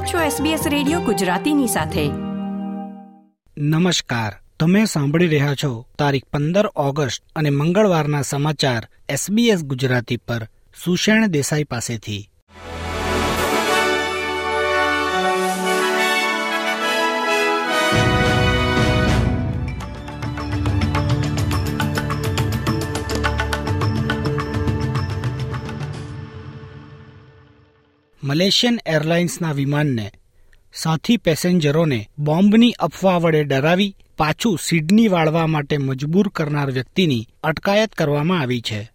આપ છો SBS radio ગુજરાતીની સાથે. નમસ્કાર. તમે સાંભળી રહ્યા છો તારીખ પંદર ઓગસ્ટ અને મંગળવારના સમાચાર SBS ગુજરાતી પર સુષેણ દેસાઈ પાસેથી. મલેશિયન એરલાઇન્સના વિમાનને, સાથી પેસેન્જરોને બોમ્બની અફવા વડે ડરાવી પાછું સિડની વાળવા માટે મજબૂર કરનાર વ્યક્તિની અટકાયત કરવામાં આવી છે.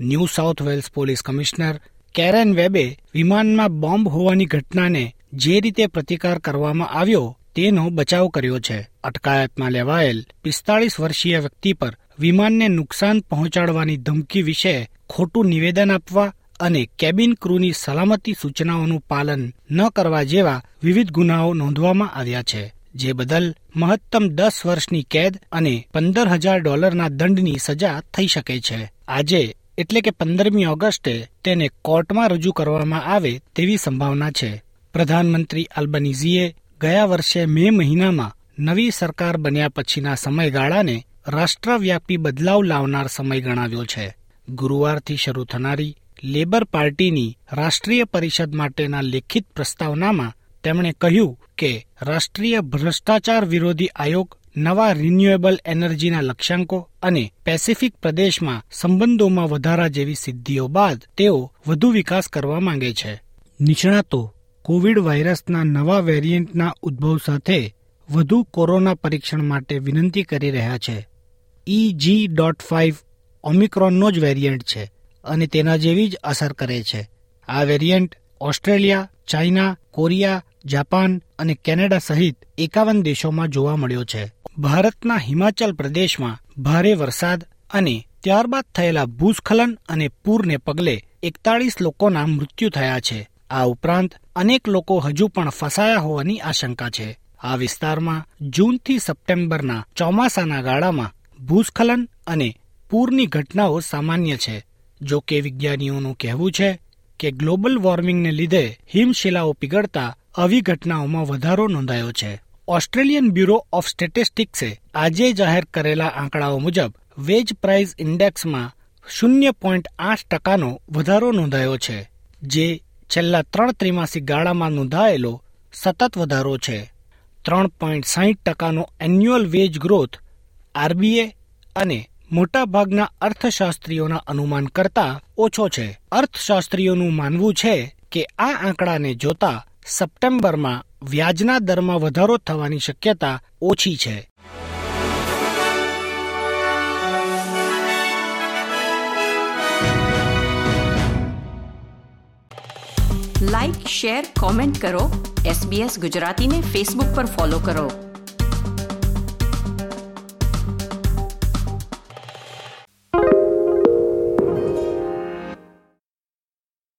New South Wales police commissioner Karen વેબે વિમાનમાં બોમ્બ હોવાની ઘટનાને જે રીતે પ્રતિકાર કરવામાં આવ્યો તેનો બચાવ કર્યો છે. અટકાયતમાં લેવાયેલ પિસ્તાળીસ વર્ષીય વ્યક્તિ પર વિમાનને નુકસાન પહોંચાડવાની ધમકી વિશે ખોટું નિવેદન આપવા અને કેબિન ક્રૂની સલામતી સૂચનાઓનું પાલન ન કરવા જેવા વિવિધ ગુનાઓ નોંધવામાં આવ્યા છે, જે બદલ મહત્તમ દસ વર્ષની કેદ અને પંદર હજાર ડોલરના દંડની સજા થઈ શકે છે. આજે, એટલે કે પંદરમી ઓગસ્ટે, તેને કોર્ટમાં રજૂ કરવામાં આવે તેવી સંભાવના છે. પ્રધાનમંત્રી અલ્બનીઝીએ ગયા વર્ષે મે મહિનામાં નવી સરકાર બન્યા પછીના સમયગાળાને રાષ્ટ્રવ્યાપી બદલાવ લાવનાર સમય ગણાવ્યો છે. ગુરુવારથી શરૂ થનારી લેબર પાર્ટીની રાષ્ટ્રીય પરિષદ માટેના લેખિત પ્રસ્તાવનામાં તેમણે કહ્યું કે રાષ્ટ્રીય ભ્રષ્ટાચાર વિરોધી આયોગ નવા રિન્યુએબલ એનર્જીના લક્ષ્યાંકો અને પેસિફિક પ્રદેશમાં સંબંધોમાં વધારા જેવી સિદ્ધિઓ બાદ તેઓ વધુ વિકાસ કરવા માંગે છે. નિષ્ણાતો, કોવિડ વાયરસના નવા વેરિયન્ટના ઉદ્ભવ સાથે વધુ કોરોના પરીક્ષણ માટે વિનંતી કરી રહ્યા છે. ઈ જી ડોટ ફાઇવ ઓમિક્રોનનો જ વેરિયન્ટ છે. અને તેના જેવી જ અસર કરે છે. આ variant Australia, China, Korea, Japan અને કેનેડા સહિત એકાવન દેશોમાં જોવા મળ્યો છે. ભારતના હિમાચલ પ્રદેશમાં ભારે વરસાદ અને ત્યારબાદ થયેલા ભૂસ્ખલન અને પૂરને પગલે એકતાળીસ લોકોના મૃત્યુ થયા છે. આ ઉપરાંત અનેક લોકો હજુ પણ ફસાયા હોવાની આશંકા છે. આ વિસ્તારમાં જૂનથી સપ્ટેમ્બરના ચોમાસાના ગાળામાં ભૂસ્ખલન અને પૂરની ઘટનાઓ સામાન્ય છે. જો કે વિજ્ઞાનીઓનું કહેવું છે કે ગ્લોબલ વોર્મિંગને લીધે હિમશિલાઓ પીગળતા આવી ઘટનાઓમાં વધારો નોંધાયો છે. ઓસ્ટ્રેલિયન બ્યુરો ઓફ સ્ટેટિસ્ટિક્સે આજે જાહેર કરેલા આંકડાઓ મુજબ વેજ પ્રાઇસ ઇન્ડેક્સમાં શૂન્ય પોઈન્ટ આઠ ટકાનો વધારો નોંધાયો છે, જે છેલ્લા ત્રણ ત્રિમાસિક ગાળામાં નોંધાયેલો સતત વધારો છે. ત્રણ પોઈન્ટ સાહીઠ ટકાનો એન્યુઅલ વેજ ગ્રોથ આરબીએ અને મોટાભાગના અર્થશાસ્ત્રીઓના અનુમાન કરતા ઓછો છે. અર્થશાસ્ત્રીઓનું માનવું છે કે આ આંકડાને જોતા સપ્ટેમ્બરમાં વ્યાજના દરમાં વધારો થવાની શક્યતા ઓછી છે. લાઇક શેર કોમેન્ટ કરો. એસબીએસ ગુજરાતીને ફેસબુક પર ફોલો કરો.